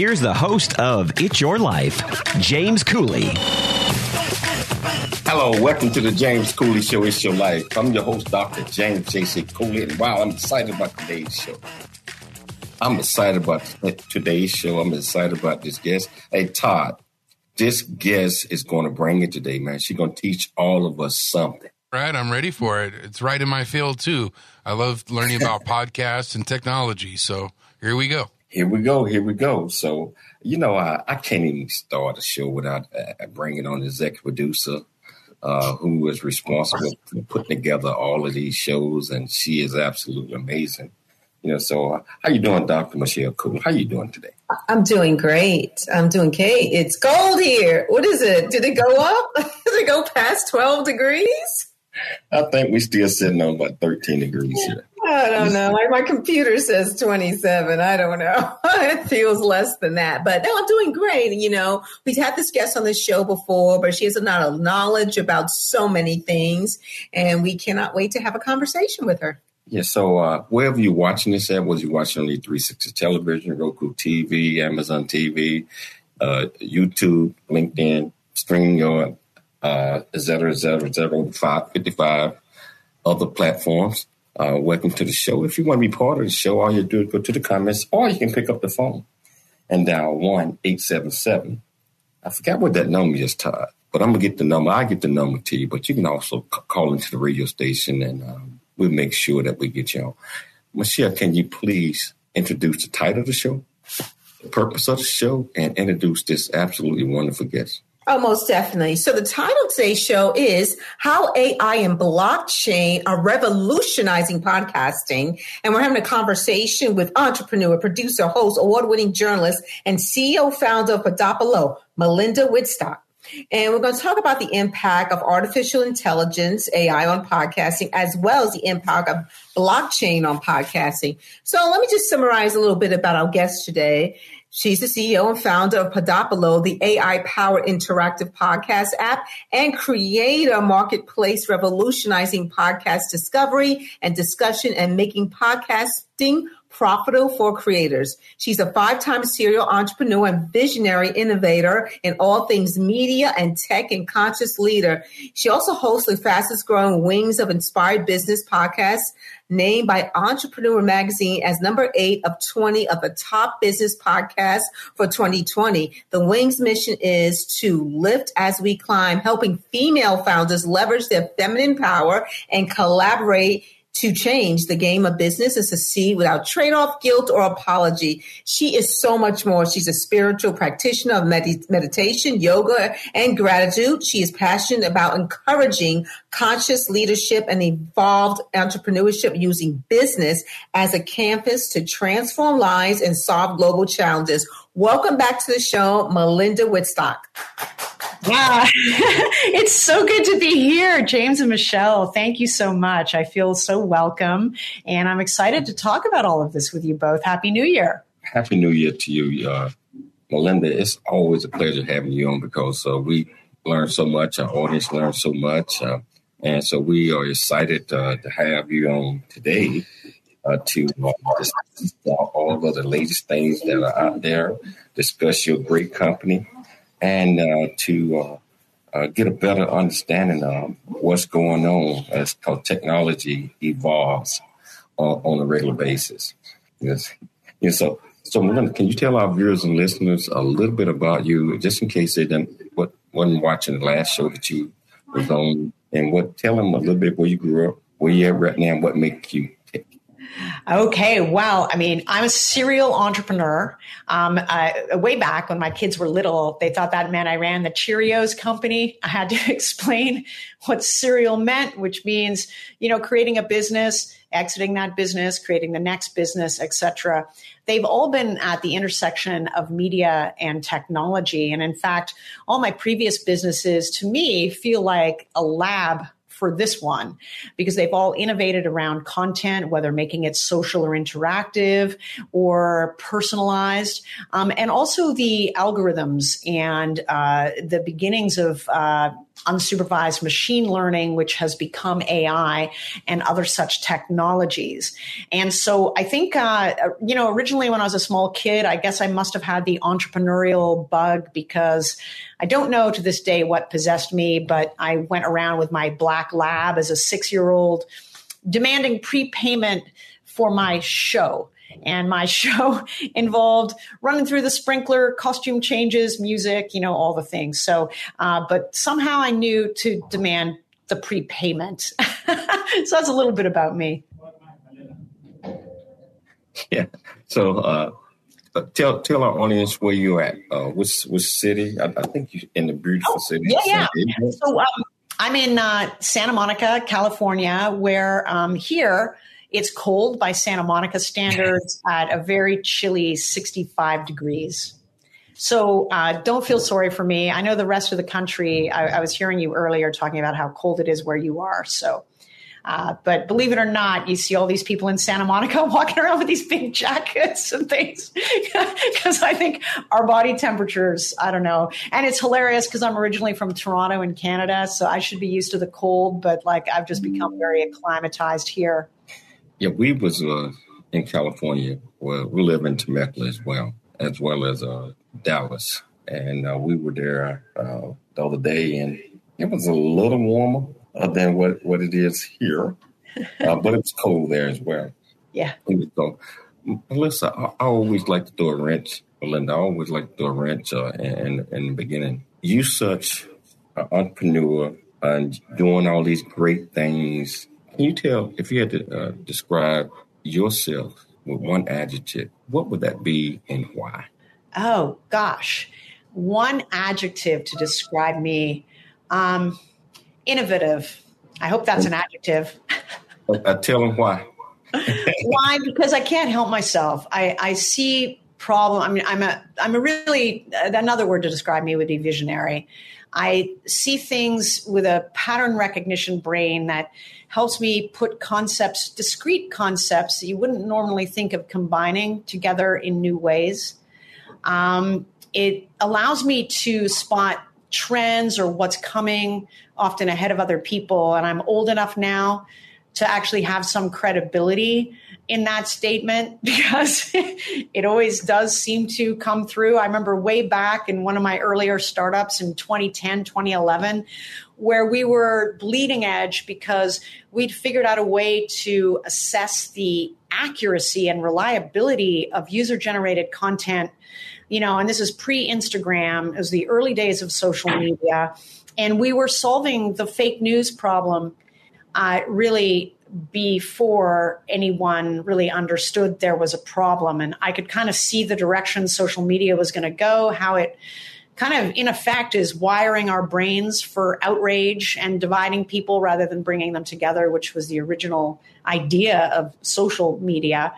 here's the host of It's Your Life, James Cooley. Hello, welcome to the James Cooley Show. It's your life. I'm your host, Dr. James J.C. Cooley, and wow, I'm excited about today's show. I'm excited about today's show. I'm excited about this guest. Hey, Todd, this guest is going to bring it today, man. She's going to teach all of us something. Right, I'm ready for it. It's right in my field too. I love learning about podcasts and technology. So here we go. Here we go. Here we go. So, you know, I, I can't even start a show without uh, bringing on the executive producer uh, who is responsible for putting together all of these shows, and she is absolutely amazing. You know, so uh, how you doing, Dr. Michelle Cool? How you doing today? I'm doing great. I'm doing great. It's cold here. What is it? Did it go up? Did it go past 12 degrees? I think we're still sitting on about 13 degrees here. I don't know. Like my computer says 27. I don't know. it feels less than that. But no, I'm doing great. You know, we've had this guest on this show before, but she has a lot of knowledge about so many things. And we cannot wait to have a conversation with her. Yeah, so uh, wherever you're watching this at, was you watching on the 360 television, Roku TV, Amazon TV, uh, YouTube, LinkedIn, StreamYard, uh, et cetera, et cetera, et cetera, 555 other platforms. Uh, welcome to the show. If you want to be part of the show, all you do is go to the comments or you can pick up the phone and dial 1 877. I forgot what that number is, Todd, but I'm going to get the number. i get the number to you, but you can also c- call into the radio station and um, we'll make sure that we get you on. Michelle, can you please introduce the title of the show, the purpose of the show, and introduce this absolutely wonderful guest? Oh, most definitely. So the title of today's show is How AI and Blockchain Are Revolutionizing Podcasting. And we're having a conversation with entrepreneur, producer, host, award-winning journalist, and CEO founder of Podopolo, Melinda Wittstock. And we're going to talk about the impact of artificial intelligence, AI on podcasting, as well as the impact of blockchain on podcasting. So let me just summarize a little bit about our guest today. She's the CEO and founder of Podopolo, the AI powered interactive podcast app and creator marketplace revolutionizing podcast discovery and discussion and making podcasting profitable for creators. She's a five-time serial entrepreneur and visionary innovator in all things media and tech and conscious leader. She also hosts the fastest growing Wings of Inspired Business podcast, named by Entrepreneur Magazine as number eight of 20 of the top business podcasts for 2020. The Wings mission is to lift as we climb, helping female founders leverage their feminine power and collaborate to change the game of business is to see without trade off, guilt, or apology. She is so much more. She's a spiritual practitioner of med- meditation, yoga, and gratitude. She is passionate about encouraging conscious leadership and evolved entrepreneurship using business as a canvas to transform lives and solve global challenges. Welcome back to the show, Melinda Wittstock. Wow. it's so good to be here, James and Michelle. Thank you so much. I feel so welcome, and I'm excited to talk about all of this with you both. Happy New Year. Happy New Year to you, uh, Melinda. It's always a pleasure having you on because uh, we learn so much, our audience learns so much, uh, and so we are excited uh, to have you on today. Uh, to uh, discuss all of the latest things that are out there, discuss your great company, and uh, to uh, uh, get a better understanding of what's going on as technology evolves on, on a regular basis. Yes. Know, so, So, Melinda, can you tell our viewers and listeners a little bit about you, just in case they didn't what wasn't watching the last show that you was on, and what tell them a little bit where you grew up, where you at right now, what makes you Okay, well, I mean, I'm a serial entrepreneur. Um, uh, way back when my kids were little, they thought that meant I ran the Cheerios company. I had to explain what serial meant, which means, you know, creating a business, exiting that business, creating the next business, etc. They've all been at the intersection of media and technology. And in fact, all my previous businesses to me feel like a lab for this one because they've all innovated around content, whether making it social or interactive or personalized, um, and also the algorithms and uh, the beginnings of uh, unsupervised machine learning, which has become AI and other such technologies. And so I think, uh, you know, originally when I was a small kid, I guess I must have had the entrepreneurial bug because I don't know to this day what possessed me, but I went around with my black lab as a six year old demanding prepayment for my show. And my show involved running through the sprinkler, costume changes, music, you know, all the things. So, uh, but somehow I knew to demand the prepayment. so that's a little bit about me. Yeah. So, uh, tell tell our audience where you're at. Uh, which which city? I, I think you're in the beautiful oh, city. Yeah, yeah. So um, I'm in uh, Santa Monica, California, where um, here it's cold by Santa Monica standards at a very chilly 65 degrees. So uh, don't feel sorry for me. I know the rest of the country. I, I, was hearing you earlier talking about how cold it is where you are. So, uh, but believe it or not, you see all these people in Santa Monica walking around with these big jackets and things because I think our body temperatures. I don't know, and it's hilarious because I'm originally from Toronto in Canada, so I should be used to the cold, but like I've just become very acclimatized here. Yeah, we was uh, in California. Well, we live in Temecula as well, as well as uh, Dallas, and uh, we were there uh, the other day, and it was a little warmer than what what it is here, uh, but it's cold there as well. Yeah. So, Melissa, I, I, always like to do a wrench. Melinda, I always like to throw a wrench uh, in, in the beginning. You such an entrepreneur and doing all these great things can you tell if you had to uh, describe yourself with one adjective, what would that be and why? Oh, gosh. One adjective to describe me um, innovative. I hope that's an adjective. uh, tell them why. why? Because I can't help myself. I, I see problem. I mean, I'm a I'm a really another word to describe me would be visionary. I see things with a pattern recognition brain that helps me put concepts, discrete concepts that you wouldn't normally think of combining together in new ways. Um, it allows me to spot trends or what's coming often ahead of other people. And I'm old enough now to actually have some credibility in that statement because it always does seem to come through. I remember way back in one of my earlier startups in 2010, 2011, where we were bleeding edge because we'd figured out a way to assess the accuracy and reliability of user generated content. You know, and this is pre Instagram, it was the early days of social media. And we were solving the fake news problem uh, really before anyone really understood there was a problem. And I could kind of see the direction social media was going to go, how it kind of, in effect, is wiring our brains for outrage and dividing people rather than bringing them together, which was the original idea of social media.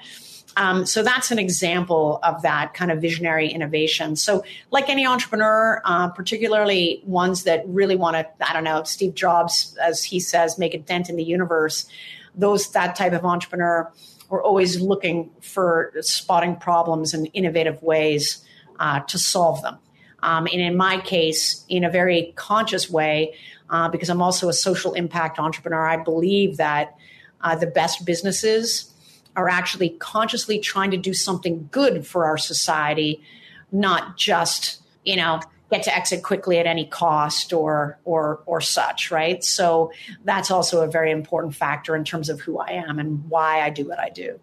Um, so that's an example of that kind of visionary innovation. So, like any entrepreneur, uh, particularly ones that really want to, I don't know, Steve Jobs, as he says, make a dent in the universe those that type of entrepreneur are always looking for spotting problems and innovative ways uh, to solve them. Um, and in my case, in a very conscious way, uh, because I'm also a social impact entrepreneur, I believe that uh, the best businesses are actually consciously trying to do something good for our society, not just, you know, get to exit quickly at any cost or or or such right so that's also a very important factor in terms of who i am and why i do what i do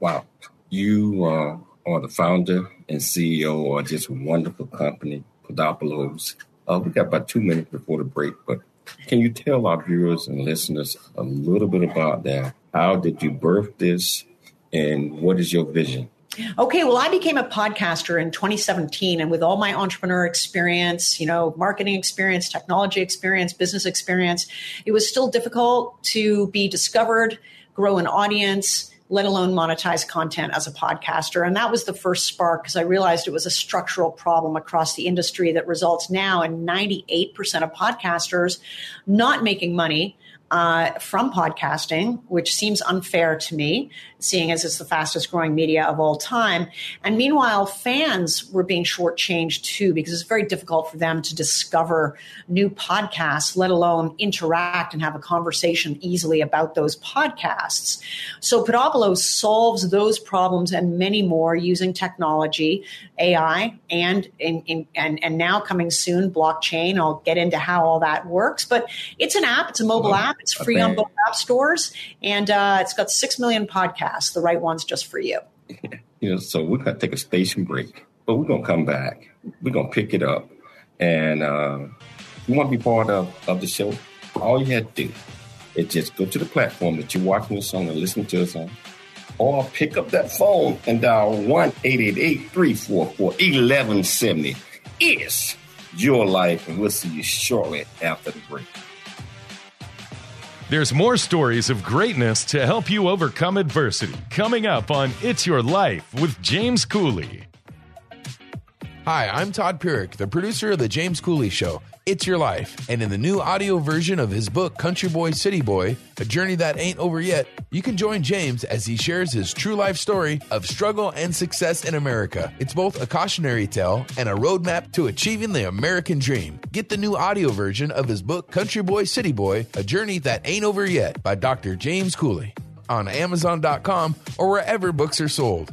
wow you uh, or the founder and CEO of this wonderful company, Podopoulos. Uh, we got about two minutes before the break, but can you tell our viewers and listeners a little bit about that? How did you birth this, and what is your vision? Okay, well, I became a podcaster in 2017, and with all my entrepreneur experience, you know, marketing experience, technology experience, business experience, it was still difficult to be discovered, grow an audience, let alone monetize content as a podcaster. And that was the first spark because I realized it was a structural problem across the industry that results now in 98% of podcasters not making money uh, from podcasting, which seems unfair to me, seeing as it's the fastest growing media of all time. And meanwhile, fans were being shortchanged too, because it's very difficult for them to discover new podcasts, let alone interact and have a conversation easily about those podcasts. So Podopolo solves those problems and many more using technology, AI, and, and, and, and now coming soon, blockchain. I'll get into how all that works, but it's an app, it's a mobile app. It's free okay. on both app stores, and uh, it's got six million podcasts. The right ones just for you. You know, so we're gonna take a station break, but we're gonna come back. We're gonna pick it up, and uh, you want to be part of, of the show. All you have to do is just go to the platform that you're watching us on and listening to us on, or pick up that phone and dial one eight eight eight three four four eleven seventy. It's your life, and we'll see you shortly after the break. There's more stories of greatness to help you overcome adversity coming up on It's Your Life with James Cooley. Hi, I'm Todd Pierick, the producer of The James Cooley Show. It's Your Life. And in the new audio version of his book, Country Boy, City Boy, A Journey That Ain't Over Yet, you can join James as he shares his true life story of struggle and success in America. It's both a cautionary tale and a roadmap to achieving the American dream. Get the new audio version of his book, Country Boy, City Boy, A Journey That Ain't Over Yet by Dr. James Cooley on Amazon.com or wherever books are sold.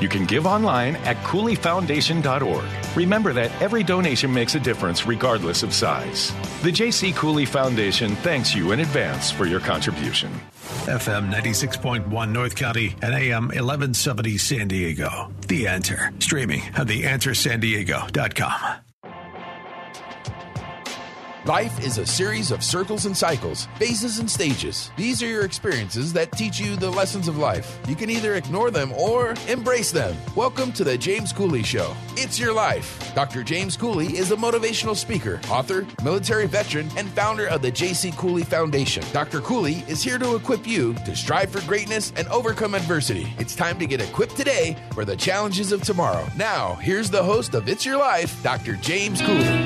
You can give online at CooleyFoundation.org. Remember that every donation makes a difference regardless of size. The J.C. Cooley Foundation thanks you in advance for your contribution. FM 96.1 North County and AM 1170 San Diego. The Answer. Streaming at theanswersandiego.com. Life is a series of circles and cycles, phases and stages. These are your experiences that teach you the lessons of life. You can either ignore them or embrace them. Welcome to the James Cooley Show. It's your life. Dr. James Cooley is a motivational speaker, author, military veteran, and founder of the J.C. Cooley Foundation. Dr. Cooley is here to equip you to strive for greatness and overcome adversity. It's time to get equipped today for the challenges of tomorrow. Now, here's the host of It's Your Life, Dr. James Cooley.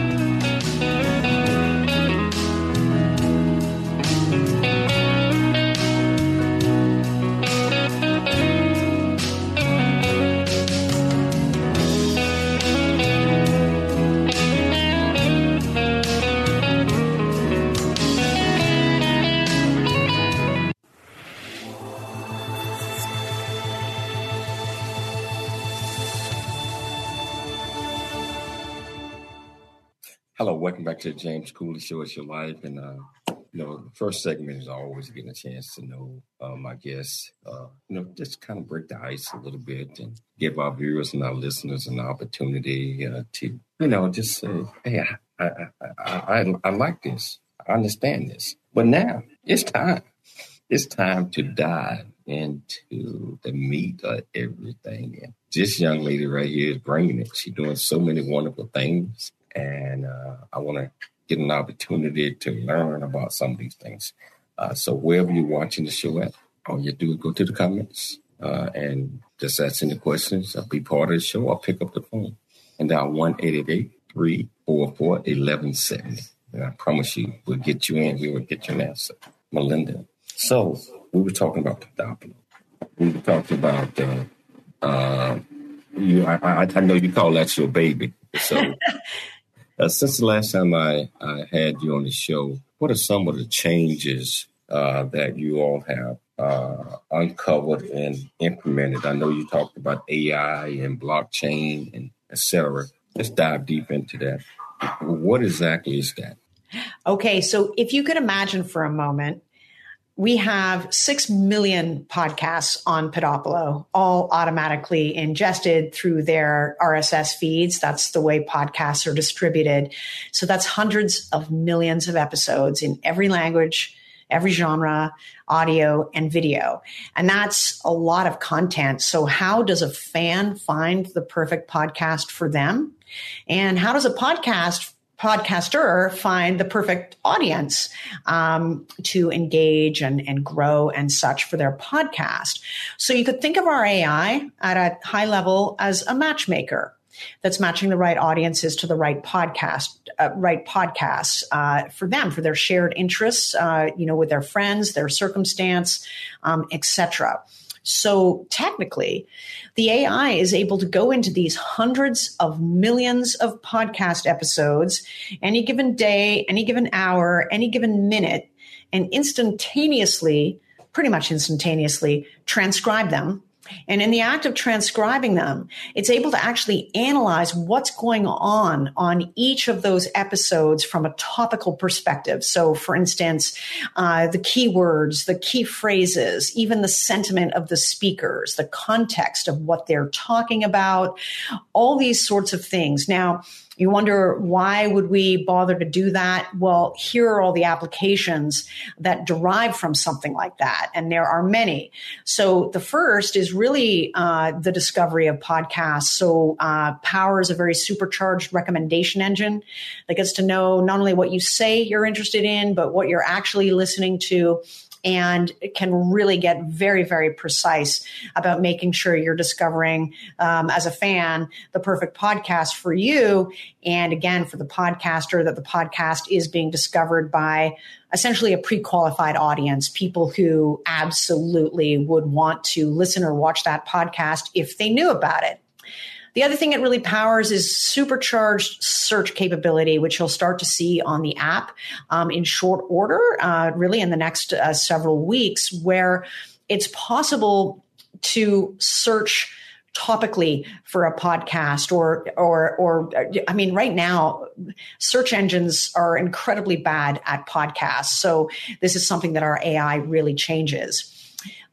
To James Cooley Show. It's your life, and uh, you know, the first segment is always getting a chance to know uh, my guests. Uh, you know, just kind of break the ice a little bit and give our viewers and our listeners an opportunity uh, to, you know, just say, "Hey, I, I, I, I, I like this. I understand this." But now it's time. It's time to dive into the meat of everything. And this young lady right here is bringing it. She's doing so many wonderful things and uh, I want to get an opportunity to learn about some of these things. Uh, so wherever you're watching the show at, all you do is go to the comments uh, and just ask any questions. I'll be part of the show. I'll pick up the phone and dial 1 344 1170. And I promise you, we'll get you in. We will get you an answer. Melinda. So we were talking about Podopolo. We were talking about, uh, uh, you, I, I, I know you call that your baby. So uh, since the last time I, I had you on the show, what are some of the changes uh, that you all have uh, uncovered and implemented? I know you talked about AI and blockchain and etc. Let's dive deep into that. What exactly is that? Okay, so if you could imagine for a moment, we have 6 million podcasts on Podopolo, all automatically ingested through their RSS feeds. That's the way podcasts are distributed. So that's hundreds of millions of episodes in every language, every genre, audio and video. And that's a lot of content. So how does a fan find the perfect podcast for them? And how does a podcast podcaster find the perfect audience um, to engage and, and grow and such for their podcast. So you could think of our AI at a high level as a matchmaker that's matching the right audiences to the right podcast, uh, right podcasts uh, for them, for their shared interests, uh, you know, with their friends, their circumstance, um, etc. So technically, the AI is able to go into these hundreds of millions of podcast episodes any given day, any given hour, any given minute, and instantaneously, pretty much instantaneously, transcribe them and in the act of transcribing them, it's able to actually analyze what's going on on each of those episodes from a topical perspective. So, for instance, uh, the keywords, the key phrases, even the sentiment of the speakers, the context of what they're talking about, all these sorts of things. Now, you wonder why would we bother to do that? Well, here are all the applications that derive from something like that, and there are many. So the first is really uh, the discovery of podcasts. So uh, Power is a very supercharged recommendation engine that gets to know not only what you say you're interested in, but what you're actually listening to and can really get very, very precise about making sure you're discovering, um, as a fan, the perfect podcast for you. And again, for the podcaster, that the podcast is being discovered by essentially a pre qualified audience, people who absolutely would want to listen or watch that podcast if they knew about it. The other thing it really powers is supercharged search capability, which you'll start to see on the app um, in short order, uh, really in the next uh, several weeks, where it's possible to search topically for a podcast or or or I mean right now search engines are incredibly bad at podcasts. So this is something that our AI really changes.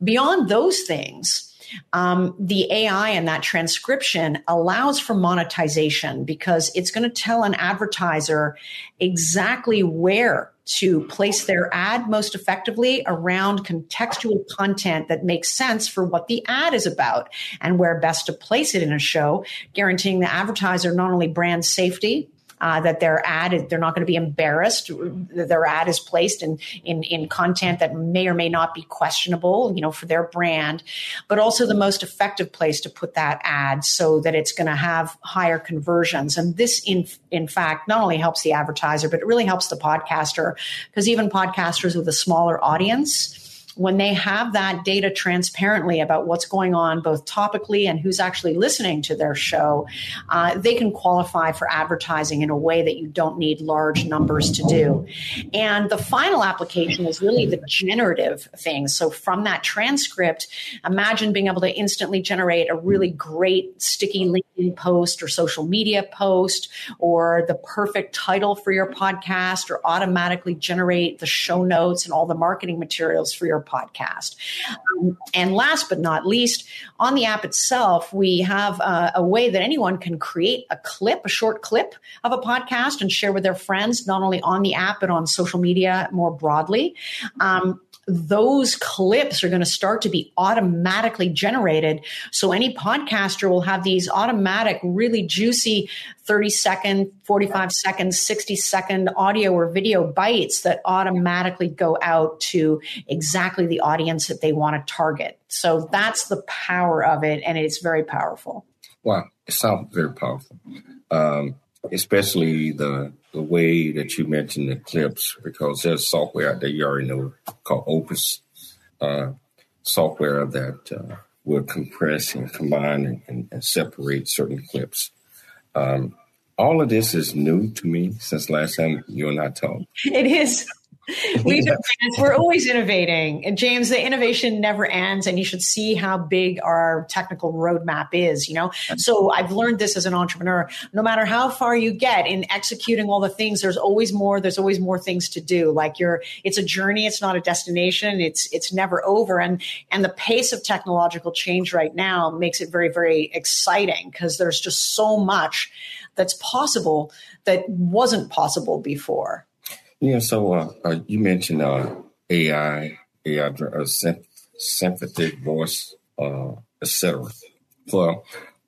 Beyond those things um, the AI and that transcription allows for monetization because it's going to tell an advertiser exactly where to place their ad most effectively around contextual content that makes sense for what the ad is about and where best to place it in a show, guaranteeing the advertiser not only brand safety, uh, that their ad they're not going to be embarrassed. Their ad is placed in, in in content that may or may not be questionable, you know, for their brand, but also the most effective place to put that ad so that it's going to have higher conversions. And this, in in fact, not only helps the advertiser, but it really helps the podcaster because even podcasters with a smaller audience when they have that data transparently about what's going on, both topically and who's actually listening to their show, uh, they can qualify for advertising in a way that you don't need large numbers to do. And the final application is really the generative thing. So from that transcript, imagine being able to instantly generate a really great sticky LinkedIn post or social media post or the perfect title for your podcast or automatically generate the show notes and all the marketing materials for your podcast. Um, and last but not least, on the app itself, we have uh, a way that anyone can create a clip, a short clip of a podcast and share with their friends, not only on the app, but on social media more broadly. Um, those clips are going to start to be automatically generated. So any podcaster will have these automatic, really juicy 30 second, 45 second, 60 second audio or video bites that automatically go out to exactly the audience that they want to target. So that's the power of it. And it's very powerful. Wow. It sounds very powerful. Um, especially the the way that you mentioned the clips, because there's software out there you already know called Opus, uh, software that uh, will compress and combine and, and, and separate certain clips. Um, all of this is new to me since last time you and I talked. It is. We we're always innovating. And James, the innovation never ends. And you should see how big our technical roadmap is, you know? So I've learned this as an entrepreneur. No matter how far you get in executing all the things, there's always more, there's always more things to do. Like you're, it's a journey. It's not a destination. It's, it's never over. And, and the pace of technological change right now makes it very, very exciting because there's just so much that's possible that wasn't possible before. Yeah, so uh, uh, you mentioned uh, AI, AI, uh, synthetic voice, uh, etc. For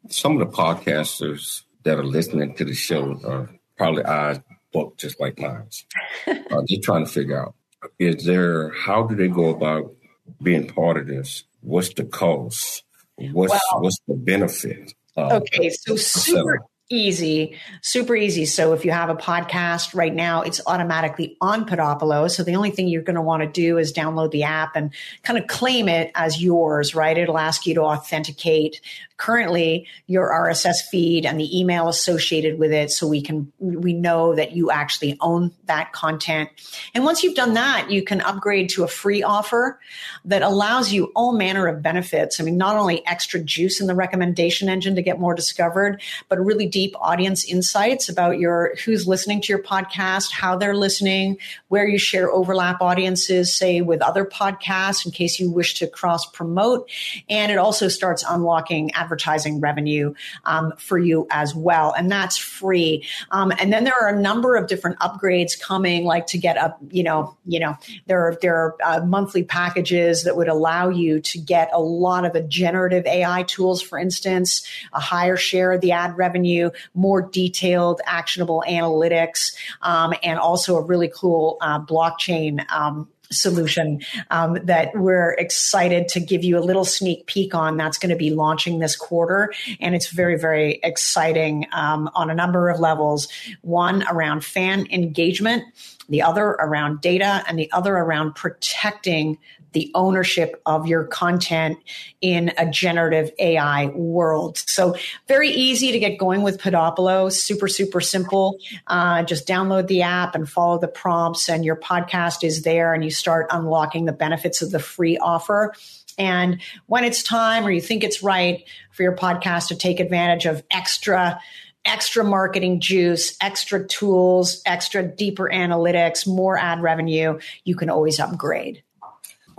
some of the podcasters that are listening to the show are probably eyes booked just like mine. uh, they're trying to figure out is there how do they go about being part of this? What's the cost? What's well, what's the benefit? Uh, okay, so super easy, super easy. So if you have a podcast right now, it's automatically on Podopolo. So the only thing you're going to want to do is download the app and kind of claim it as yours, right? It'll ask you to authenticate currently your RSS feed and the email associated with it so we can we know that you actually own that content. And once you've done that, you can upgrade to a free offer that allows you all manner of benefits. I mean, not only extra juice in the recommendation engine to get more discovered, but really deep audience insights about your who's listening to your podcast, how they're listening, where you share overlap audiences, say with other podcasts in case you wish to cross promote. And it also starts unlocking advertising revenue um, for you as well. And that's free. Um, and then there are a number of different upgrades coming, like to get up, you know, you know, there are, there are uh, monthly packages that would allow you to get a lot of the generative AI tools, for instance, a higher share of the ad revenue, more detailed, actionable analytics, um, and also a really cool uh, blockchain um, solution um, that we're excited to give you a little sneak peek on. That's going to be launching this quarter, and it's very, very exciting um, on a number of levels. One around fan engagement, the other around data, and the other around protecting the ownership of your content in a generative AI world. So very easy to get going with Podopolo. Super, super simple. Uh, just download the app and follow the prompts and your podcast is there and you start unlocking the benefits of the free offer. And when it's time or you think it's right for your podcast to take advantage of extra extra marketing juice, extra tools, extra deeper analytics, more ad revenue, you can always upgrade.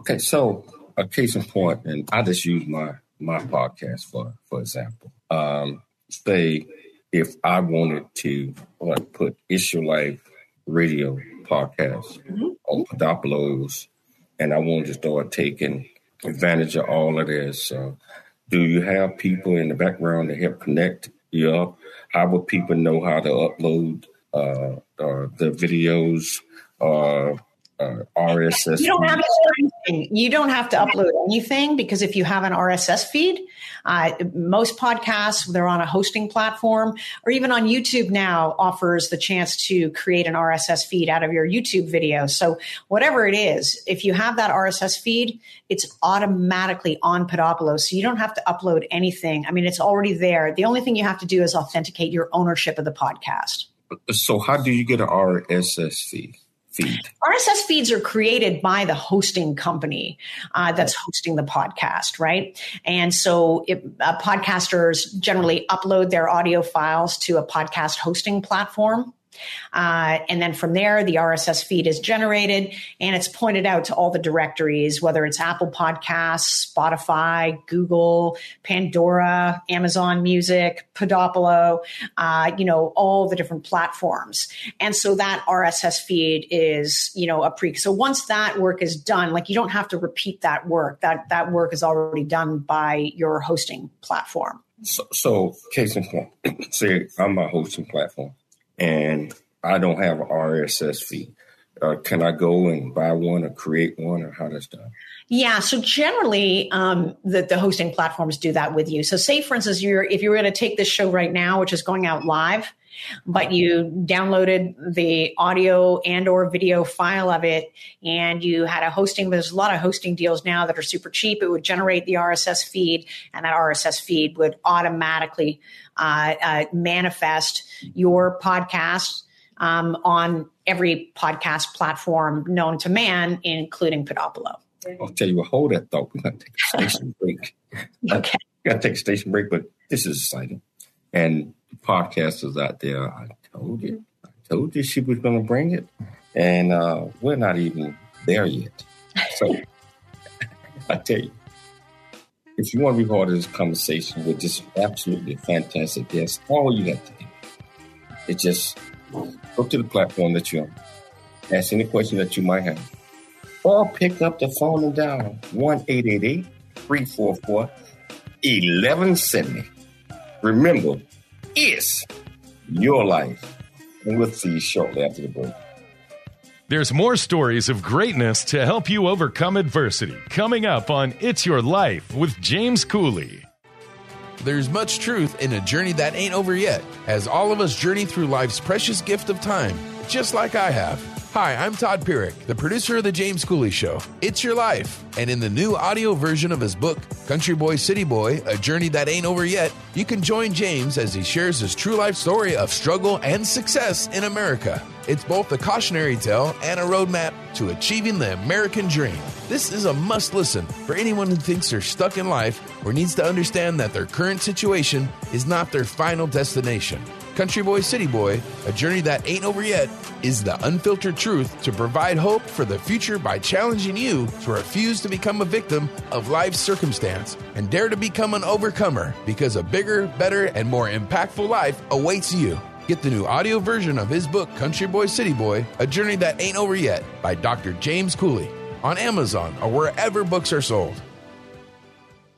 Okay, so a case in point, and I just use my my podcast for for example. Um, say if I wanted to like put It's Your Life radio podcast mm-hmm. on Podopolos, and I wanted to start taking advantage of all of this. Uh, do you have people in the background to help connect? Yeah. How would people know how to upload uh, uh, the videos? Uh, RSS. You don't have to You don't have to upload anything because if you have an RSS feed, uh, most podcasts they're on a hosting platform or even on YouTube now offers the chance to create an RSS feed out of your YouTube video. So whatever it is, if you have that RSS feed, it's automatically on Podopolo. So you don't have to upload anything. I mean, it's already there. The only thing you have to do is authenticate your ownership of the podcast. So how do you get an RSS feed? Feed? RSS feeds are created by the hosting company uh, that's hosting the podcast, right? And so it, uh, podcasters generally upload their audio files to a podcast hosting platform Uh, and then from there, the RSS feed is generated and it's pointed out to all the directories, whether it's Apple Podcasts, Spotify, Google, Pandora, Amazon Music, Podopolo, uh, you know, all the different platforms. And so that RSS feed is, you know, a pre. So once that work is done, like you don't have to repeat that work. That that work is already done by your hosting platform. So, so case in point, say I'm a hosting platform and I don't have an RSS feed. Uh, can I go and buy one or create one or how that's done? Yeah, so generally, um, the, the hosting platforms do that with you. So, say for instance, you're if you were going to take this show right now, which is going out live, but you downloaded the audio and or video file of it and you had a hosting there's a lot of hosting deals now that are super cheap it would generate the rss feed and that rss feed would automatically uh, uh, manifest your podcast um, on every podcast platform known to man, including Podopolo. I'll tell you what, hold that thought. We're going to take a station break. okay. We're going to take a station break, but this is exciting. And the podcasters out there, I told you, I told you she was going to bring it. And uh, we're not even there yet. So I tell you, if you want to be part of this conversation with this absolutely fantastic guest, all you have to do is just go to the platform that you're on, ask any question that you might have, or pick up the phone and dial 1 344 1170. Remember, it's your life. And we'll see you shortly after the break. There's more stories of greatness to help you overcome adversity coming up on It's Your Life with James Cooley. There's much truth in a journey that ain't over yet, as all of us journey through life's precious gift of time, just like I have. Hi, I'm Todd Pyrick, the producer of The James Cooley Show. It's Your Life. And in the new audio version of his book, Country Boy, City Boy A Journey That Ain't Over Yet, you can join James as he shares his true life story of struggle and success in America. It's both a cautionary tale and a roadmap to achieving the American dream. This is a must listen for anyone who thinks they're stuck in life or needs to understand that their current situation is not their final destination. Country Boy, City Boy, A Journey That Ain't Over Yet, is the unfiltered truth to provide hope for the future by challenging you to refuse to become a victim of life's circumstance and dare to become an overcomer because a bigger, better, and more impactful life awaits you. Get the new audio version of his book, Country Boy, City Boy, A Journey That Ain't Over Yet by Dr. James Cooley on Amazon or wherever books are sold.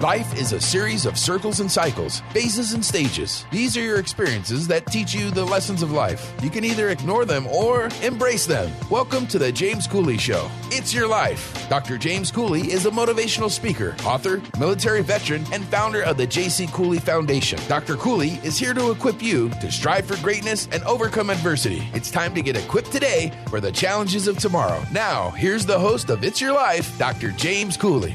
Life is a series of circles and cycles, phases and stages. These are your experiences that teach you the lessons of life. You can either ignore them or embrace them. Welcome to the James Cooley Show. It's your life. Dr. James Cooley is a motivational speaker, author, military veteran, and founder of the J.C. Cooley Foundation. Dr. Cooley is here to equip you to strive for greatness and overcome adversity. It's time to get equipped today for the challenges of tomorrow. Now, here's the host of It's Your Life, Dr. James Cooley.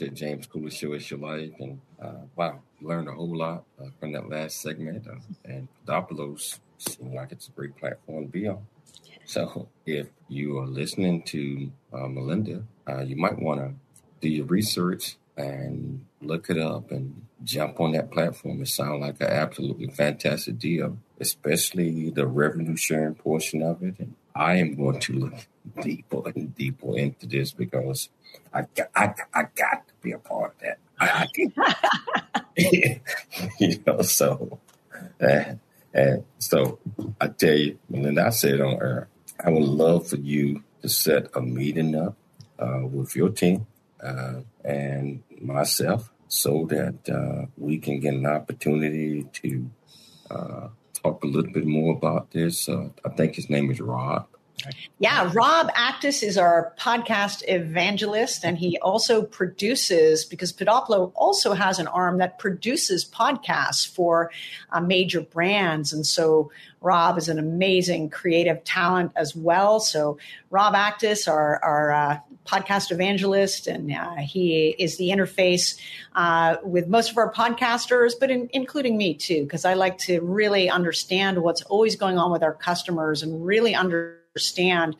To the James Cooley Show. It's your life, and uh, wow, learned a whole lot uh, from that last segment. Uh, and Podopoulos seems like it's a great platform to be on. So, if you are listening to uh, Melinda, uh, you might want to do your research and look it up and jump on that platform. It sounds like an absolutely fantastic deal, especially the revenue sharing portion of it. And I am going to look deeper and deeper into this because I got, I, I got to be a part of that. I, I can, you know, so, uh, and so I tell you, Melinda, I said on air, I would love for you to set a meeting up uh, with your team uh, and myself so that uh, we can get an opportunity to uh, talk a little bit more about this. Uh, I think his name is Rob. Yeah, Rob Actis is our podcast evangelist, and he also produces because Podopolo also has an arm that produces podcasts for uh, major brands, and so Rob is an amazing creative talent as well. So Rob Actis, our, our uh, podcast evangelist, and uh, he is the interface uh, with most of our podcasters, but in, including me too, because I like to really understand what's always going on with our customers and really under understand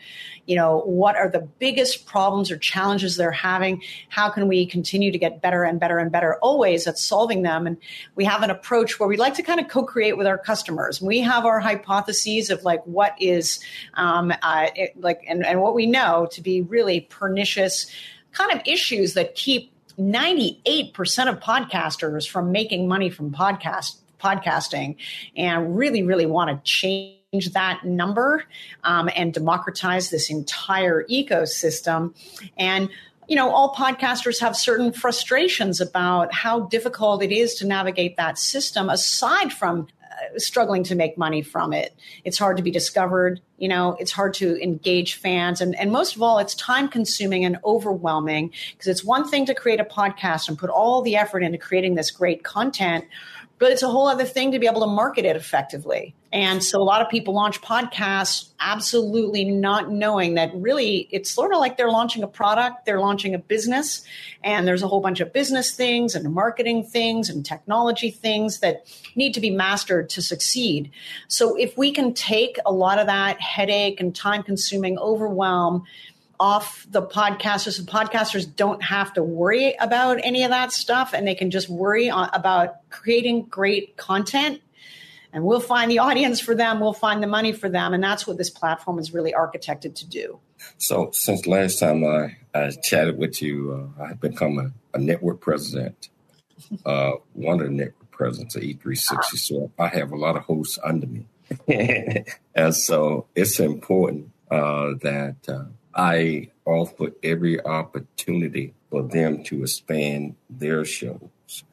you know what are the biggest problems or challenges they're having? How can we continue to get better and better and better always at solving them? And we have an approach where we like to kind of co-create with our customers. We have our hypotheses of like what is um, uh, it, like and, and what we know to be really pernicious kind of issues that keep 98% of podcasters from making money from podcast podcasting and really really want to change change that number um, and democratize this entire ecosystem. And you know, all podcasters have certain frustrations about how difficult it is to navigate that system aside from uh, struggling to make money from it. It's hard to be discovered. You know, it's hard to engage fans. And, and most of all, it's time consuming and overwhelming because it's one thing to create a podcast and put all the effort into creating this great content but it's a whole other thing to be able to market it effectively. And so a lot of people launch podcasts absolutely not knowing that really it's sort of like they're launching a product, they're launching a business, and there's a whole bunch of business things and marketing things and technology things that need to be mastered to succeed. So if we can take a lot of that headache and time consuming overwhelm off the podcasters. The podcasters don't have to worry about any of that stuff, and they can just worry on, about creating great content. And we'll find the audience for them. We'll find the money for them, and that's what this platform is really architected to do. So, since last time I, I chatted with you, uh, I've become a, a network president, uh, one of the network presidents of E360. So, I have a lot of hosts under me, and so it's important uh, that uh, I offer every opportunity for them to expand their shows.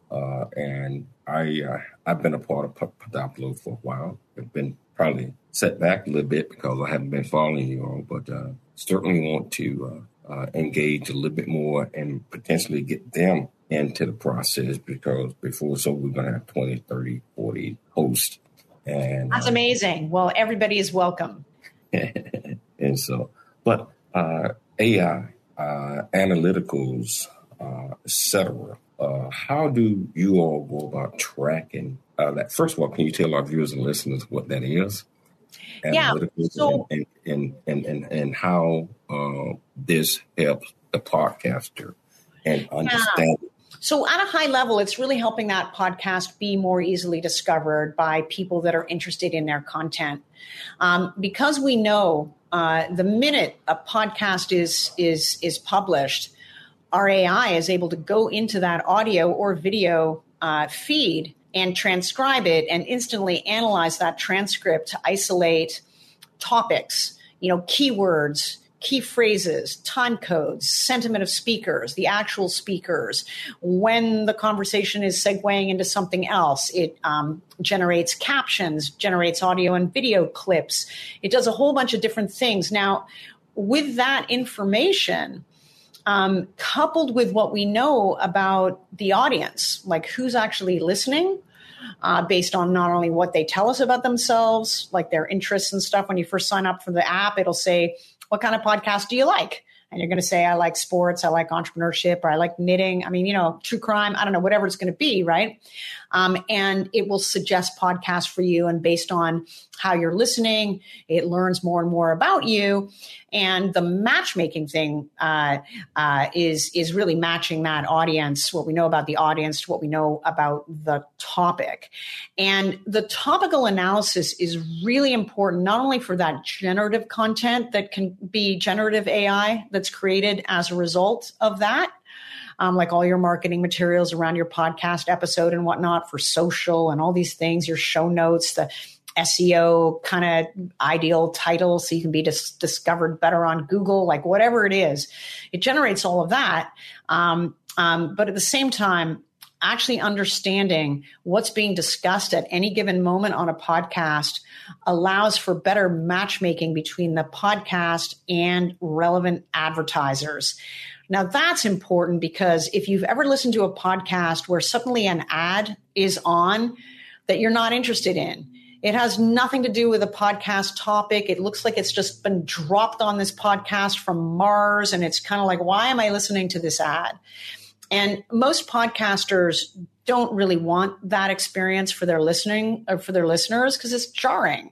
Uh, and I, uh, I've been a part of Podopolo for a while. I've been probably set back a little bit because I haven't been following you all, but uh, certainly want to uh, uh, engage a little bit more and potentially get them into the process because before so we're going to have 20, 30, 40 hosts. And that's uh, amazing. Well, everybody is welcome. and so, but uh, AI, uh, analyticals, uh, etc. Uh, how do you all go about tracking uh, that? First of all, can you tell our viewers and listeners what that is? Yeah. So, and, and, and, and, and how uh, this helps the podcaster and understand yeah. So, at a high level, it's really helping that podcast be more easily discovered by people that are interested in their content. Um, because we know uh, the minute a podcast is is is published, our AI is able to go into that audio or video uh, feed and transcribe it and instantly analyze that transcript to isolate topics, you know, keywords, key phrases, time codes, sentiment of speakers, the actual speakers. When the conversation is segueing into something else, it um, generates captions, generates audio and video clips. It does a whole bunch of different things. Now, with that information, um, coupled with what we know about the audience, like who's actually listening, uh, based on not only what they tell us about themselves, like their interests and stuff. When you first sign up for the app, it'll say, what kind of podcast do you like? And you're going to say, I like sports, I like entrepreneurship, or I like knitting. I mean, you know, true crime, I don't know, whatever it's going to be, right? Um, and it will suggest podcasts for you. And based on how you're listening, it learns more and more about you. And the matchmaking thing uh, uh, is is really matching that audience, what we know about the audience to what we know about the topic. And the topical analysis is really important, not only for that generative content that can be generative AI that's created as a result of that, um, like all your marketing materials around your podcast episode and whatnot for social and all these things, your show notes, the SEO kind of ideal title so you can be dis- discovered better on Google, like whatever it is. It generates all of that. Um, um, but at the same time, actually understanding what's being discussed at any given moment on a podcast allows for better matchmaking between the podcast and relevant advertisers. Now, that's important because if you've ever listened to a podcast where suddenly an ad is on that you're not interested in, it has nothing to do with a podcast topic. It looks like it's just been dropped on this podcast from Mars. And it's kind of like, why am I listening to this ad? And most podcasters don't really want that experience for their listening or for their listeners because it's jarring.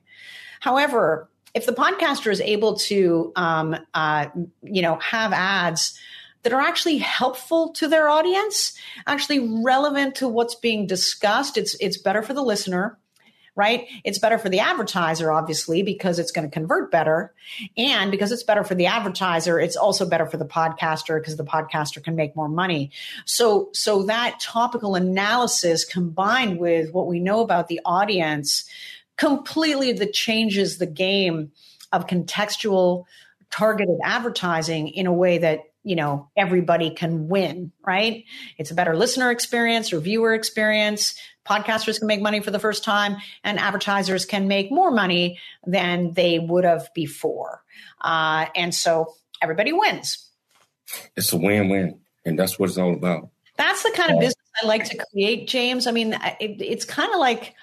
However, if the podcaster is able to, um, uh, you know, have ads that are actually helpful to their audience, actually relevant to what's being discussed, it's it's better for the listener right? It's better for the advertiser, obviously, because it's going to convert better. And because it's better for the advertiser, it's also better for the podcaster because the podcaster can make more money. So, so that topical analysis combined with what we know about the audience completely the changes the game of contextual targeted advertising in a way that you know everybody can win right it's a better listener experience or viewer experience podcasters can make money for the first time and advertisers can make more money than they would have before. Uh, and so everybody wins. It's a win win. And that's what it's all about. That's the kind of business I like to create, James. I mean, it, it's kind of like,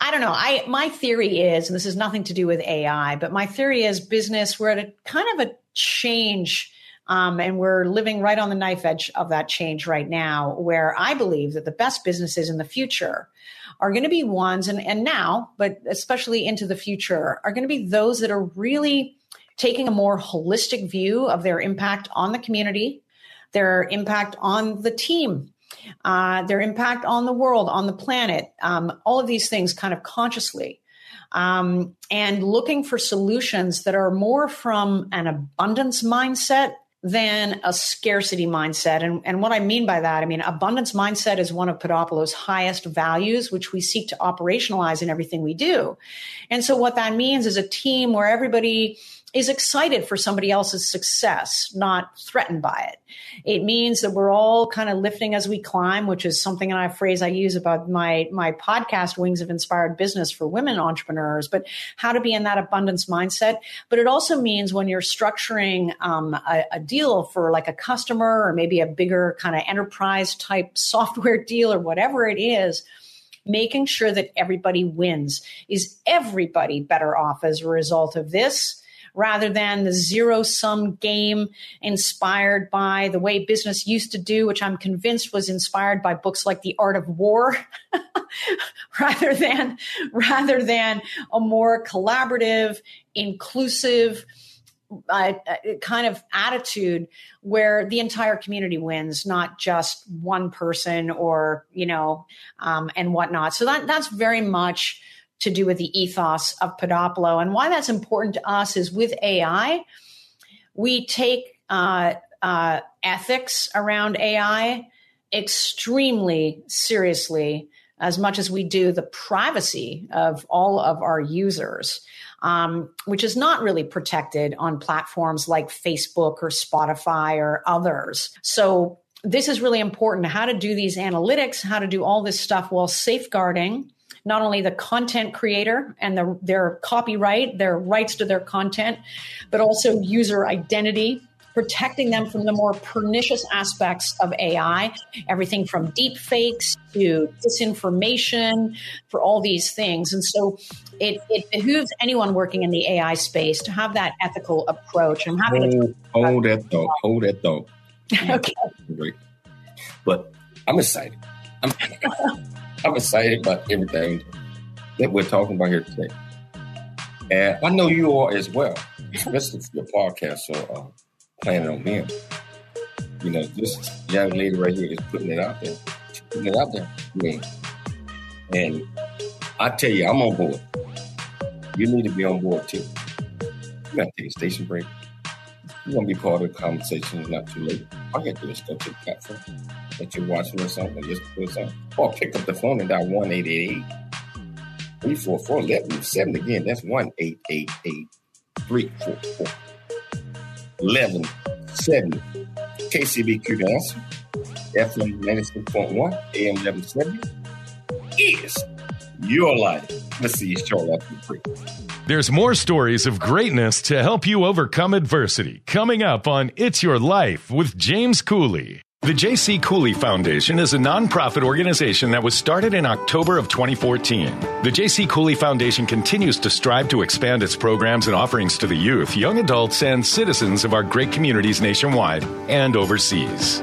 I don't know. I my theory is, and this is nothing to do with AI, but my theory is business. We're at a kind of a change um, and we're living right on the knife edge of that change right now, where I believe that the best businesses in the future are going to be ones, and, and now, but especially into the future, are going to be those that are really taking a more holistic view of their impact on the community, their impact on the team, uh, their impact on the world, on the planet, um, all of these things kind of consciously. Um, and looking for solutions that are more from an abundance mindset than a scarcity mindset. And, and what I mean by that, I mean, abundance mindset is one of Podopolo's highest values, which we seek to operationalize in everything we do. And so what that means is a team where everybody is excited for somebody else's success, not threatened by it. It means that we're all kind of lifting as we climb, which is something and a phrase I use about my my podcast Wings of Inspired Business for women entrepreneurs, but how to be in that abundance mindset. But it also means when you're structuring um, a, a deal for like a customer or maybe a bigger kind of enterprise type software deal or whatever it is making sure that everybody wins. Is everybody better off as a result of this? Rather than the zero sum game inspired by the way business used to do, which I'm convinced was inspired by books like The Art of War, rather than rather than a more collaborative, inclusive, uh, uh, kind of attitude where the entire community wins, not just one person or you know, um, and whatnot. So that that's very much to do with the ethos of Podopolo. And why that's important to us is with AI, we take uh, uh, ethics around AI extremely seriously, as much as we do the privacy of all of our users. Um, which is not really protected on platforms like Facebook or Spotify or others. So, this is really important how to do these analytics, how to do all this stuff while safeguarding not only the content creator and the, their copyright, their rights to their content, but also user identity, protecting them from the more pernicious aspects of AI, everything from deep fakes to disinformation, for all these things. And so it, it behooves anyone working in the AI space to have that ethical approach. I'm happy hold, to hold that thought. Hold that thought. okay. But I'm excited. I'm I'm excited about everything that we're talking about here today. And I know you are as well, especially for your podcast. So, uh, planning on being. You know, this young lady right here is putting it out there. Putting it out there. And I tell you, I'm on board. You need to be on board too. You got to take a station break. You want to be part of the conversation. It's not too late. All you got to do is go to the platform that you're watching or something, listen to something, or pick up the phone and dial 1 888 344 1170. Again, that's 1 888 344 1170. KCBQ answer. FM 96.1, AM 1170 is your life. Let's see after. There's more stories of greatness to help you overcome adversity coming up on It's Your Life with James Cooley. The J.C. Cooley Foundation is a nonprofit organization that was started in October of 2014. The J.C. Cooley Foundation continues to strive to expand its programs and offerings to the youth, young adults, and citizens of our great communities nationwide and overseas.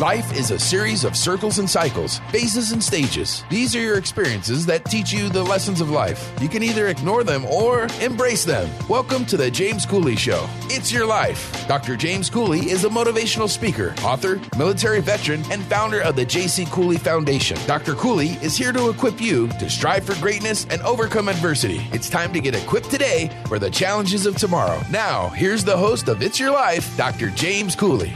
Life is a series of circles and cycles, phases and stages. These are your experiences that teach you the lessons of life. You can either ignore them or embrace them. Welcome to the James Cooley Show. It's your life. Dr. James Cooley is a motivational speaker, author, military veteran, and founder of the J.C. Cooley Foundation. Dr. Cooley is here to equip you to strive for greatness and overcome adversity. It's time to get equipped today for the challenges of tomorrow. Now, here's the host of It's Your Life, Dr. James Cooley.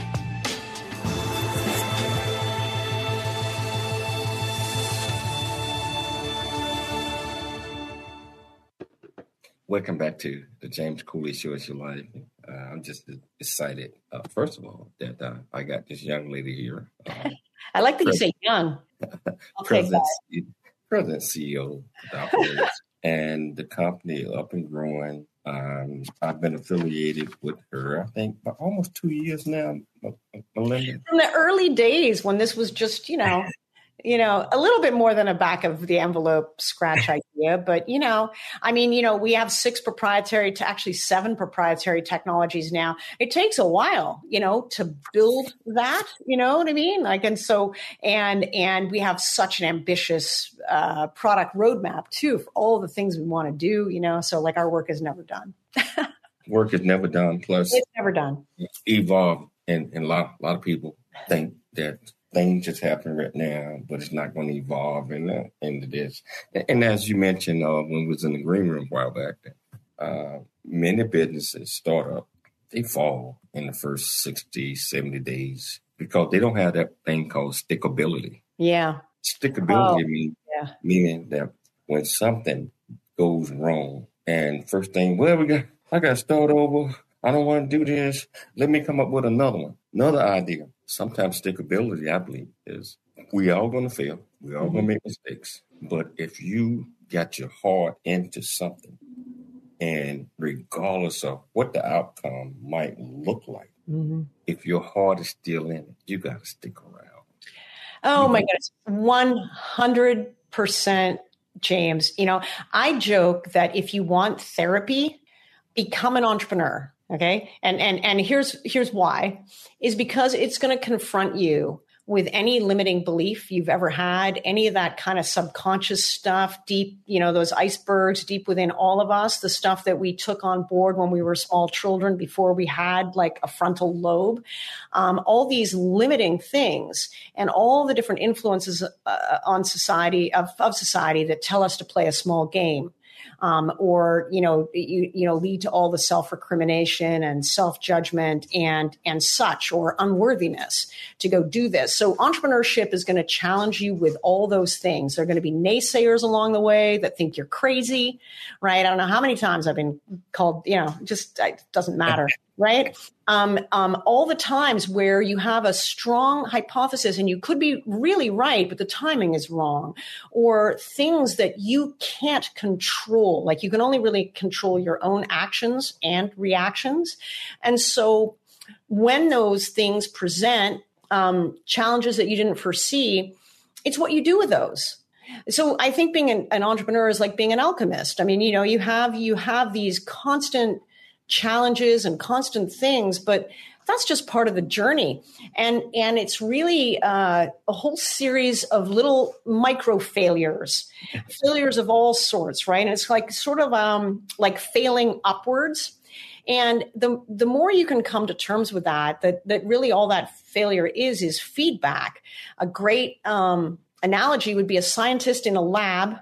Welcome back to the James Cooley Show. It's your life. Uh, I'm just excited. Uh, first of all, that uh, I got this young lady here. Uh, I like that you say young. President, C- CEO, and the company up and growing. Um, I've been affiliated with her, I think, for almost two years now, Melinda. From the early days when this was just, you know, you know, a little bit more than a back of the envelope scratch idea, but you know, I mean, you know, we have six proprietary to actually seven proprietary technologies now. It takes a while, you know, to build that, you know what I mean? Like, and so, and, and we have such an ambitious uh, product roadmap too for all the things we want to do, you know, so like our work is never done. work is never done. Plus, it's never done. Evolve, and, and a lot, a lot of people think that things just happen right now, but it's not going to evolve into, into this. And, and, as you mentioned, uh, when we was in the green room a while back, uh, many businesses, startup, they fall in the first 60, 70 days because they don't have that thing called stickability. Yeah. Stickability oh, means, yeah. meaning that when something goes wrong and first thing, well, we got, I got to start over. I don't want to do this. Let me come up with another one, another idea sometimes stickability, I believe, is we all going to fail. We all mm-hmm. going to make mistakes. But if you got your heart into something, and regardless of what the outcome might look like, mm-hmm. if your heart is still in it, you got to stick around. Oh you my goodness, one hundred percent, James. You know, I joke that if you want therapy, become an entrepreneur okay? And and and here's here's why. Is because it's going to confront you with any limiting belief you've ever had any of that kind of subconscious stuff deep you know those icebergs deep within all of us the stuff that we took on board when we were small children before we had like a frontal lobe. Um, all these limiting things and all the different influences uh, on society of, of society that tell us to play a small game um, or you know you, you know lead to all the self recrimination and self judgment and and such or unworthiness to go do this. So entrepreneurship is going to challenge you with all those things. There are going to be naysayers along the way that think you're crazy, right? I don't know how many times I've been called, you know, just it doesn't matter right? Um, um, all the times where you have a strong hypothesis and you could be really right, but the timing is wrong, or things that you can't control. Like you can only really control your own actions and reactions. And so when those things present um, challenges that you didn't foresee, it's what you do with those. so I think being an, an entrepreneur is like being an alchemist. I mean, you know, you have you have these constant challenges and constant things, but that's just part of the journey. And and it's really uh, a whole series of little micro failures failures of all sorts right? And it's like sort of um, like failing upwards. And the the more you can come to terms with that that that really all that failure is is feedback. A great um, analogy would be a scientist in a lab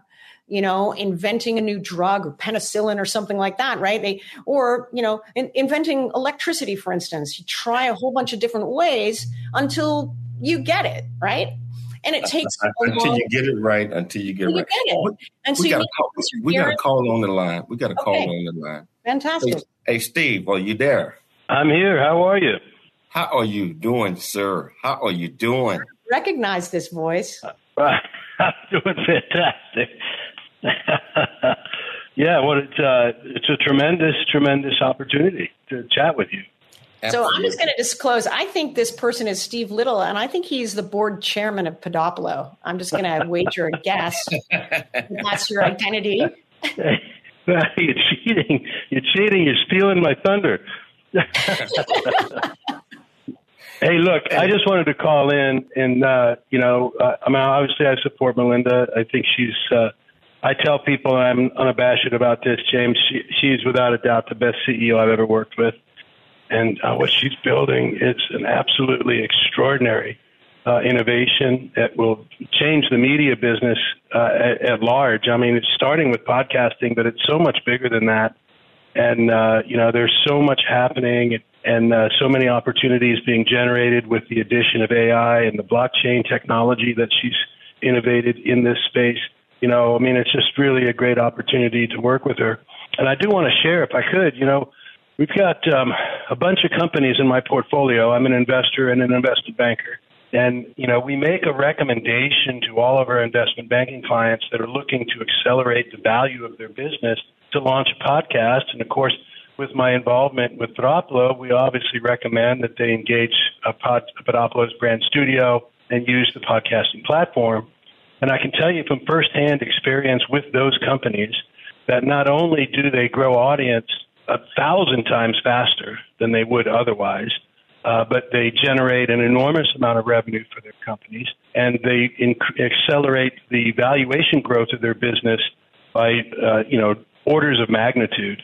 you know, inventing a new drug or penicillin or something like that, right? They, or, you know, in, inventing electricity, for instance. You try a whole bunch of different ways until you get it, right? And it uh, takes uh, until you get it right, until you get it right. Get it. And we so got, you a call, we got a call on the line. We got a call Okay. on the line. Fantastic. Hey, hey, Steve, are you there? I'm here. How are you? How are you doing, sir? How are you doing? Recognize this voice. I'm doing fantastic. yeah, well, it's uh, it's a tremendous, tremendous opportunity to chat with you. So I'm just going to disclose. I think this person is Steve Little, and I think he's the board chairman of Podopolo. I'm just going to wager a guess. That's your identity. you're cheating. You're cheating. You're stealing my thunder. hey, look, I just wanted to call in, and uh, you know, uh, I mean, obviously, I support Melinda. I think she's. Uh, I tell people I'm unabashed about this, James. She, she's without a doubt the best CEO I've ever worked with, and uh, what she's building is an absolutely extraordinary uh, innovation that will change the media business uh, at, at large. I mean, it's starting with podcasting, but it's so much bigger than that. And uh, you know, there's so much happening, and uh, so many opportunities being generated with the addition of AI and the blockchain technology that she's innovated in this space. You know, I mean, it's just really a great opportunity to work with her. And I do want to share, if I could, you know, we've got um, a bunch of companies in my portfolio. I'm an investor and an investment banker. And, you know, we make a recommendation to all of our investment banking clients that are looking to accelerate the value of their business to launch a podcast. And of course, with my involvement with Podopolo, we obviously recommend that they engage a Pod, brand studio and use the podcasting platform. And I can tell you from firsthand experience with those companies that not only do they grow audience a thousand times faster than they would otherwise, uh, but they generate an enormous amount of revenue for their companies, and they inc- accelerate the valuation growth of their business by uh, you know orders of magnitude.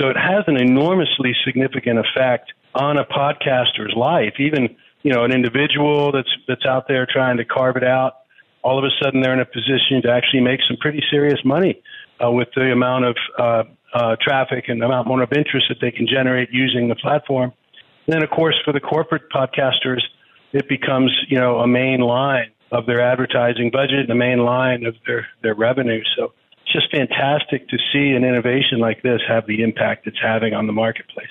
So it has an enormously significant effect on a podcaster's life. Even you know an individual that's that's out there trying to carve it out, all of a sudden they're in a position to actually make some pretty serious money uh, with the amount of uh, uh, traffic and the amount of interest that they can generate using the platform. And then, of course, for the corporate podcasters, it becomes you know a main line of their advertising budget, and a main line of their their revenue. So it's just fantastic to see an innovation like this have the impact it's having on the marketplace.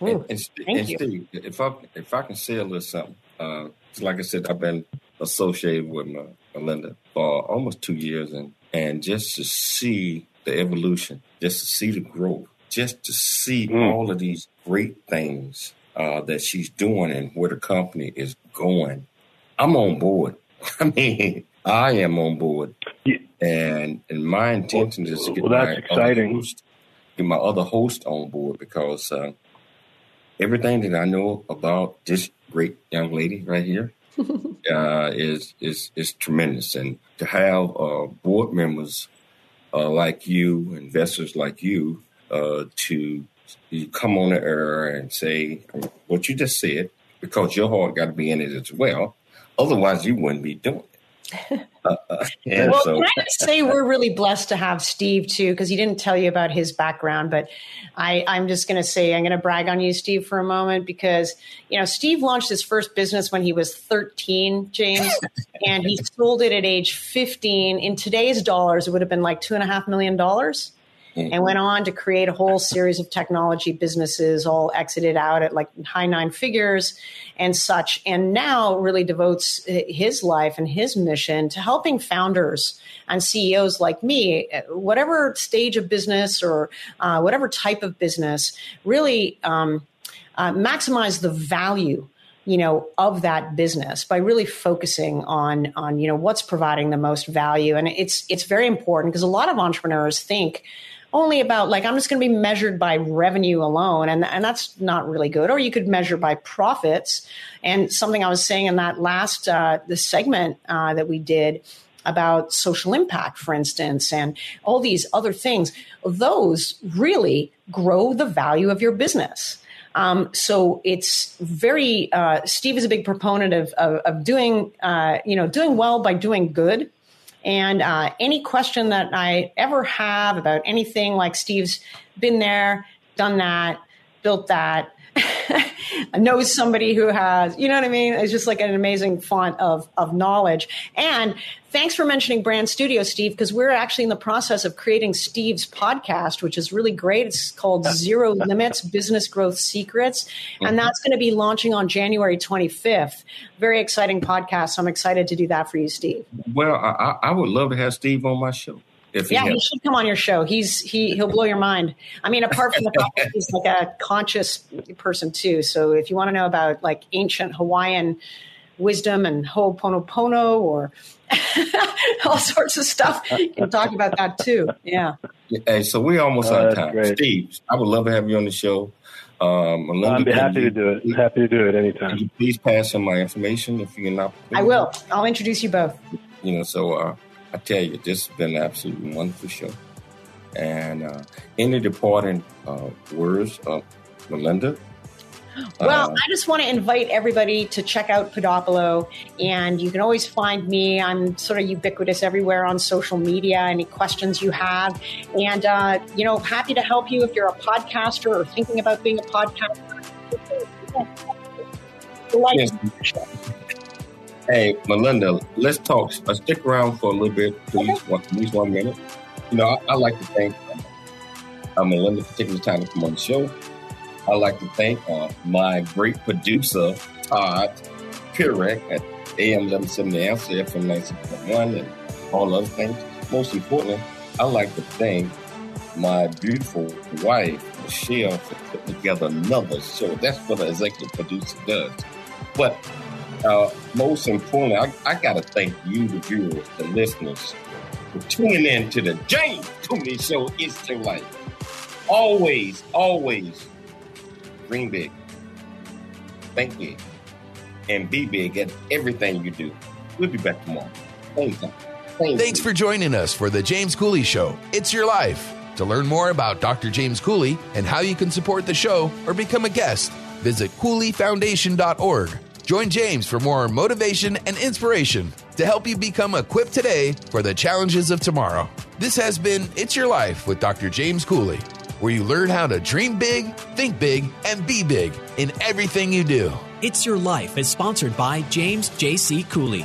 And, and, St- and Steve, if I if I can say a little something, uh, like I said, I've been associated with my, Melinda for almost two years, and and just to see the evolution, just to see the growth, just to see all of these great things uh, that she's doing and where the company is going, I'm on board. I mean, I am on board, and and my intention is to get well, that's my exciting. Other host, get my other host on board because uh, everything that I know about this great young lady right here uh, is is is tremendous, and to have uh, board members uh, like you, investors like you, uh, to you come on the air and say what you just said, because your heart got to be in it as well. Otherwise, you wouldn't be doing it. And well, so, can I just say we're really blessed to have Steve too, because he didn't tell you about his background. But I, I'm just going to say I'm going to brag on you, Steve, for a moment, because you know Steve launched his first business when he was 13, James, and he sold it at age 15. In today's dollars, it would have been like two and a half million dollars. And went on to create a whole series of technology businesses, all exited out at like high nine figures and such. And now really devotes his life and his mission to helping founders and CEOs like me, whatever stage of business or uh, whatever type of business, really um, uh, maximize the value you know, of that business by really focusing on on you know what's providing the most value. And it's it's very important because a lot of entrepreneurs think only about like I'm just going to be measured by revenue alone, and and that's not really good. Or you could measure by profits. And something I was saying in that last uh, the segment uh, that we did about social impact, for instance, and all these other things, those really grow the value of your business. Um, so it's very. Uh, Steve is a big proponent of of, of doing uh, you know doing well by doing good. And uh, any question that I ever have about anything, like Steve's been there, done that, built that, knows somebody who has, you know what I mean? It's just like an amazing font of, of knowledge. And thanks for mentioning Brand Studio, Steve, because we're actually in the process of creating Steve's podcast, which is really great. It's called Zero Limits Business Growth Secrets. And mm-hmm. that's going to be launching on January 25th. Very exciting podcast. So I'm excited to do that for you, Steve. Well, I, I would love to have Steve on my show. If yeah, he, he, should come on your show. He's he he'll blow your mind. I mean, apart from the fact that he's like a conscious person too. So if you want to know about like ancient Hawaiian wisdom and Ho'oponopono or all sorts of stuff, you can talk about that too. Yeah. Hey, so we're almost out of time. Great. Steve, I would love to have you on the show. Um, I'd be happy to do it. happy to do it anytime. please pass on my information if you're not. I will. I'll introduce you both. You know, so uh, I tell you, this has been an absolutely wonderful show. And uh, any departing uh, words of Melinda? Well, uh, I just want to invite everybody to check out Podopolo, and you can always find me. I'm sort of ubiquitous everywhere on social media. Any questions you have, and uh, you know, happy to help you if you're a podcaster or thinking about being a podcaster. Yes. Hey, Melinda, let's talk. Uh, stick around for a little bit, please, okay. one, at least one minute. You know, I, I like to thank uh, Melinda for taking the time to come on the show. I'd like to thank uh, my great producer, Todd Pirek at AM 1170 Answer, FM 96.1, and all other things. Most importantly, I'd like to thank my beautiful wife, Michelle, for putting together another show. That's what an executive producer does. But uh, most importantly, I, I got to thank you, the viewers, the listeners, for tuning in to the James Cooley Show. It's your life. Always, always dream big, think big, and be big at everything you do. We'll be back tomorrow. Anytime. Thanks for joining us for the James Cooley Show. It's your life. To learn more about Dr. James Cooley and how you can support the show or become a guest, visit CooleyFoundation.org. Join James for more motivation and inspiration to help you become equipped today for the challenges of tomorrow. This has been It's Your Life with Dr. James Cooley, where you learn how to dream big, think big, and be big in everything you do. It's Your Life is sponsored by James J.C. Cooley.